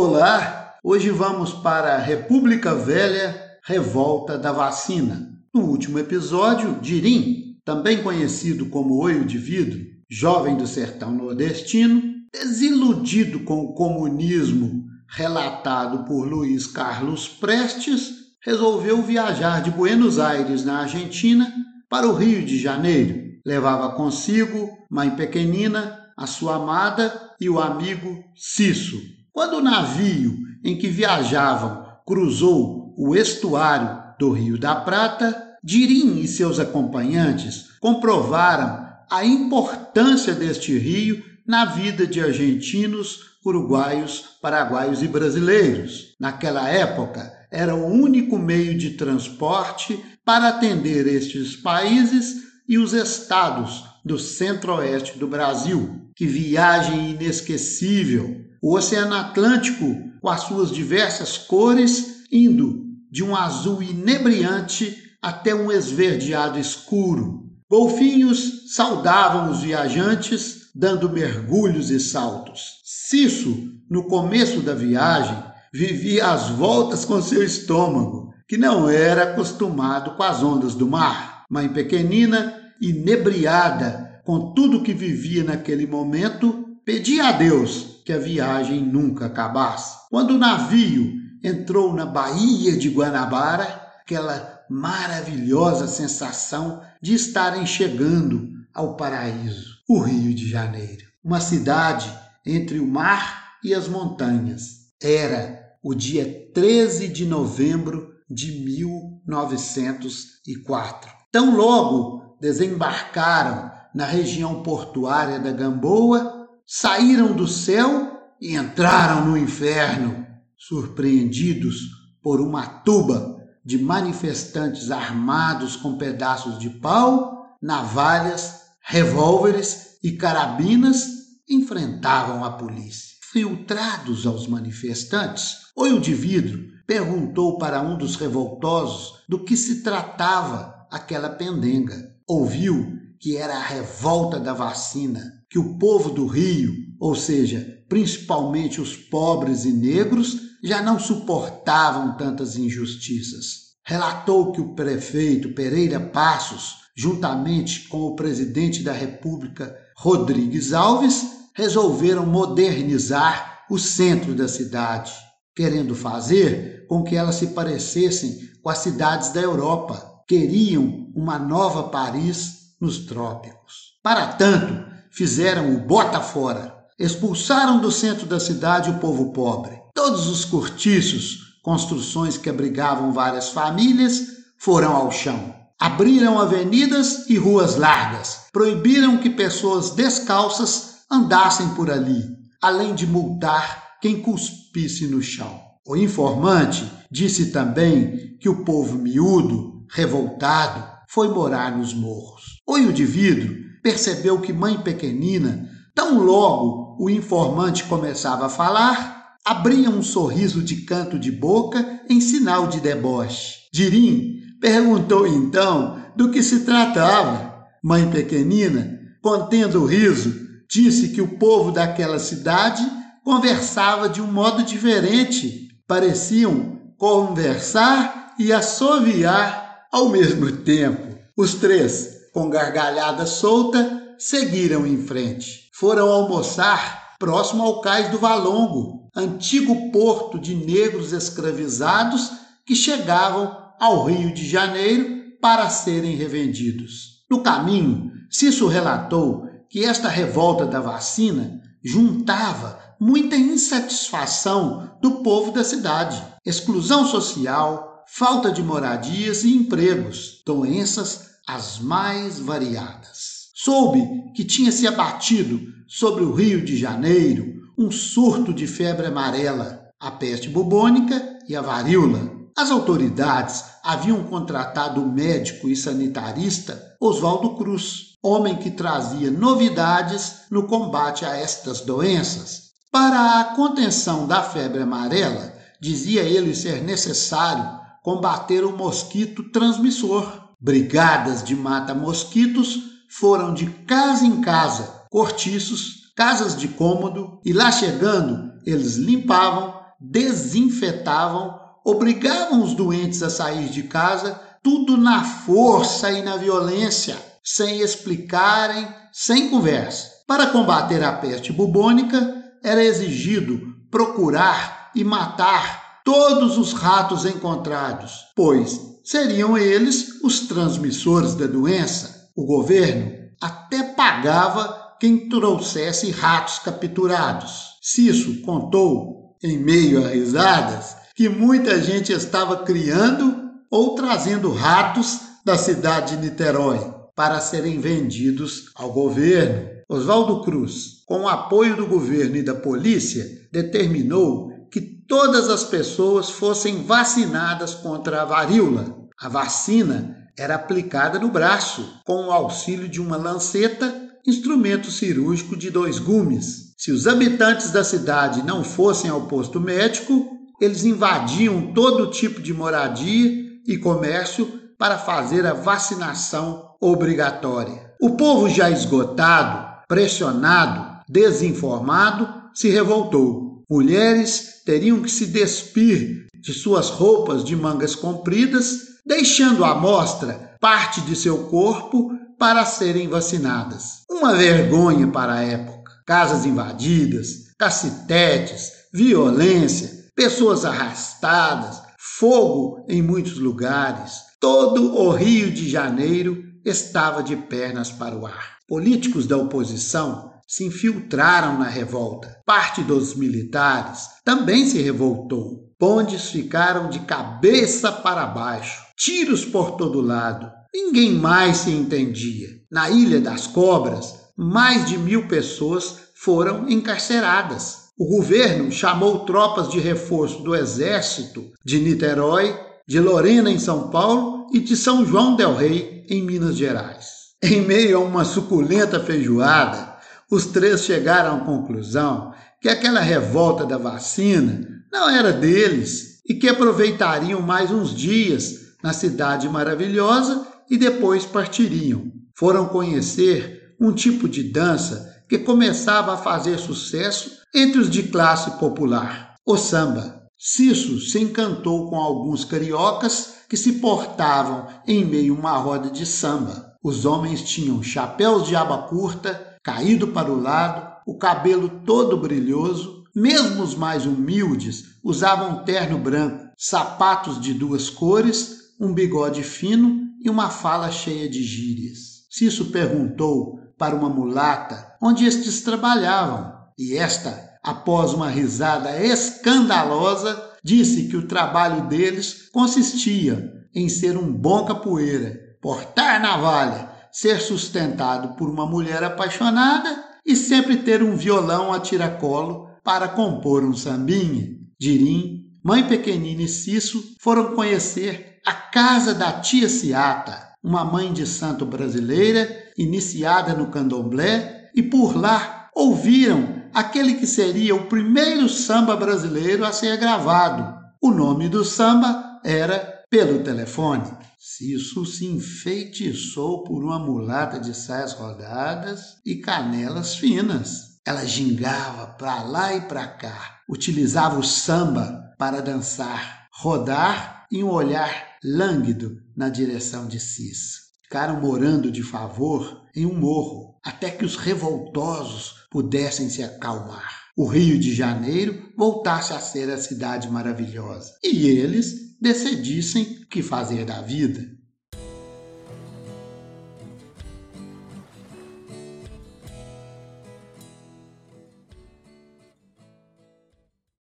Olá, hoje vamos para a República Velha, Revolta da Vacina. No último episódio, Dirim, também conhecido como Oio de Vidro, jovem do sertão nordestino, desiludido com o comunismo relatado por Luiz Carlos Prestes, resolveu viajar de Buenos Aires, na Argentina, para o Rio de Janeiro. Levava consigo mãe pequenina, a sua amada e o amigo Cisso. Quando o navio em que viajavam cruzou o estuário do Rio da Prata, Dirim e seus acompanhantes comprovaram a importância deste rio na vida de argentinos, uruguaios, paraguaios e brasileiros. Naquela época, era o único meio de transporte para atender estes países e os estados do centro-oeste do Brasil. Que viagem inesquecível! O Oceano Atlântico, com as suas diversas cores, indo de um azul inebriante até um esverdeado escuro. Golfinhos saudavam os viajantes, dando mergulhos e saltos. Cisso, no começo da viagem, vivia às voltas com seu estômago, que não era acostumado com as ondas do mar. Mãe pequenina, inebriada com tudo que vivia naquele momento, pedia a Deus que a viagem nunca acabasse. Quando o navio entrou na Baía de Guanabara, aquela maravilhosa sensação de estarem chegando ao paraíso, o Rio de Janeiro, uma cidade entre o mar e as montanhas. Era o dia 13 de novembro de 1904. Tão logo desembarcaram na região portuária da Gamboa, saíram do céu e entraram no inferno, surpreendidos por uma tuba de manifestantes armados com pedaços de pau, navalhas, revólveres e carabinas enfrentavam a polícia. Filtrados aos manifestantes, Olho de Vidro perguntou para um dos revoltosos do que se tratava aquela pendenga. Ouviu que era a revolta da vacina, que o povo do Rio, ou seja, principalmente os pobres e negros, já não suportavam tantas injustiças. Relatou que o prefeito Pereira Passos, juntamente com o presidente da República Rodrigues Alves, resolveram modernizar o centro da cidade, querendo fazer com que elas se parecessem com as cidades da Europa. Queriam uma nova Paris nos trópicos. Para tanto, fizeram o bota fora. Expulsaram do centro da cidade o povo pobre Todos os cortiços, construções que abrigavam várias famílias, foram ao chão. Abriram avenidas e ruas largas, proibiram que pessoas descalças andassem por ali, além de multar quem cuspisse no chão. O informante disse também que o povo miúdo, revoltado, foi morar nos morros. De vidro percebeu que mãe pequenina, tão logo o informante começava a falar, abria um sorriso de canto de boca em sinal de deboche. Dirim perguntou então do que se tratava. Mãe pequenina, contendo o riso, disse que o povo daquela cidade conversava de um modo diferente. Pareciam conversar e assoviar ao mesmo tempo. Os três, com gargalhada solta, seguiram em frente. Foram almoçar próximo ao cais do Valongo, antigo porto de negros escravizados que chegavam ao Rio de Janeiro para serem revendidos. No caminho, Cício relatou que esta revolta da vacina juntava muita insatisfação do povo da cidade, exclusão social, falta de moradias e empregos, doenças as mais variadas. Soube que tinha se abatido sobre o Rio de Janeiro um surto de febre amarela, a peste bubônica e a varíola. As autoridades haviam contratado o médico e sanitarista Oswaldo Cruz, homem que trazia novidades no combate a estas doenças. Para a contenção da febre amarela, dizia ele ser necessário combater o mosquito transmissor. Brigadas de mata-mosquitos foram de casa em casa, cortiços, casas de cômodo, e lá chegando, eles limpavam, desinfetavam, obrigavam os doentes a sair de casa, tudo na força e na violência, sem explicarem, sem conversa. Para combater a peste bubônica, era exigido procurar e matar todos os ratos encontrados, pois seriam eles os transmissores da doença. O governo até pagava quem trouxesse ratos capturados. Cisso contou, em meio a risadas, que muita gente estava criando ou trazendo ratos da cidade de Niterói para serem vendidos ao governo. Oswaldo Cruz, com o apoio do governo e da polícia, determinou que todas as pessoas fossem vacinadas contra a varíola. A vacina era aplicada no braço, com o auxílio de uma lanceta, instrumento cirúrgico de dois gumes. Se os habitantes da cidade não fossem ao posto médico, eles invadiam todo tipo de moradia e comércio para fazer a vacinação obrigatória. O povo já esgotado, pressionado, desinformado, se revoltou. Mulheres teriam que se despir de suas roupas de mangas compridas deixando à mostra parte de seu corpo para serem vacinadas. Uma vergonha para a época. Casas invadidas, cacetetes, violência, pessoas arrastadas, fogo em muitos lugares. Todo o Rio de Janeiro estava de pernas para o ar. Políticos da oposição se infiltraram na revolta. Parte dos militares também se revoltou. Pontes ficaram de cabeça para baixo tiros por todo lado. Ninguém mais se entendia. Na Ilha das Cobras, mais de mil pessoas foram encarceradas. O governo chamou tropas de reforço do Exército de Niterói, de Lorena, em São Paulo, e de São João Del Rei, em Minas Gerais. Em meio a uma suculenta feijoada, os três chegaram à conclusão que aquela revolta da vacina não era deles e que aproveitariam mais uns dias na cidade maravilhosa e depois partiriam. Foram conhecer um tipo de dança que começava a fazer sucesso entre os de classe popular, o samba. Cisso se encantou com alguns cariocas que se portavam em meio a uma roda de samba. Os homens tinham chapéus de aba curta, caído para o lado, o cabelo todo brilhoso. Mesmo os mais humildes usavam terno branco, sapatos de duas cores um bigode fino e uma fala cheia de gírias. Cisso perguntou para uma mulata onde estes trabalhavam, e esta, após uma risada escandalosa, disse que o trabalho deles consistia em ser um bom capoeira, portar navalha, ser sustentado por uma mulher apaixonada e sempre ter um violão a tiracolo para compor um sambinha. Dirim, mãe pequenina e Cisso foram conhecer a casa da tia Ciata, uma mãe de santo brasileira, iniciada no candomblé, e por lá ouviram aquele que seria o primeiro samba brasileiro a ser gravado. O nome do samba era Pelo Telefone. Cisso se enfeitiçou por uma mulata de saias rodadas e canelas finas. Ela gingava para lá e para cá, utilizava o samba para dançar, rodar e um olhar lânguido na direção de Cis. Ficaram morando de favor em um morro, até que os revoltosos pudessem se acalmar. O Rio de Janeiro voltasse a ser a cidade maravilhosa. E eles decidissem o que fazer da vida.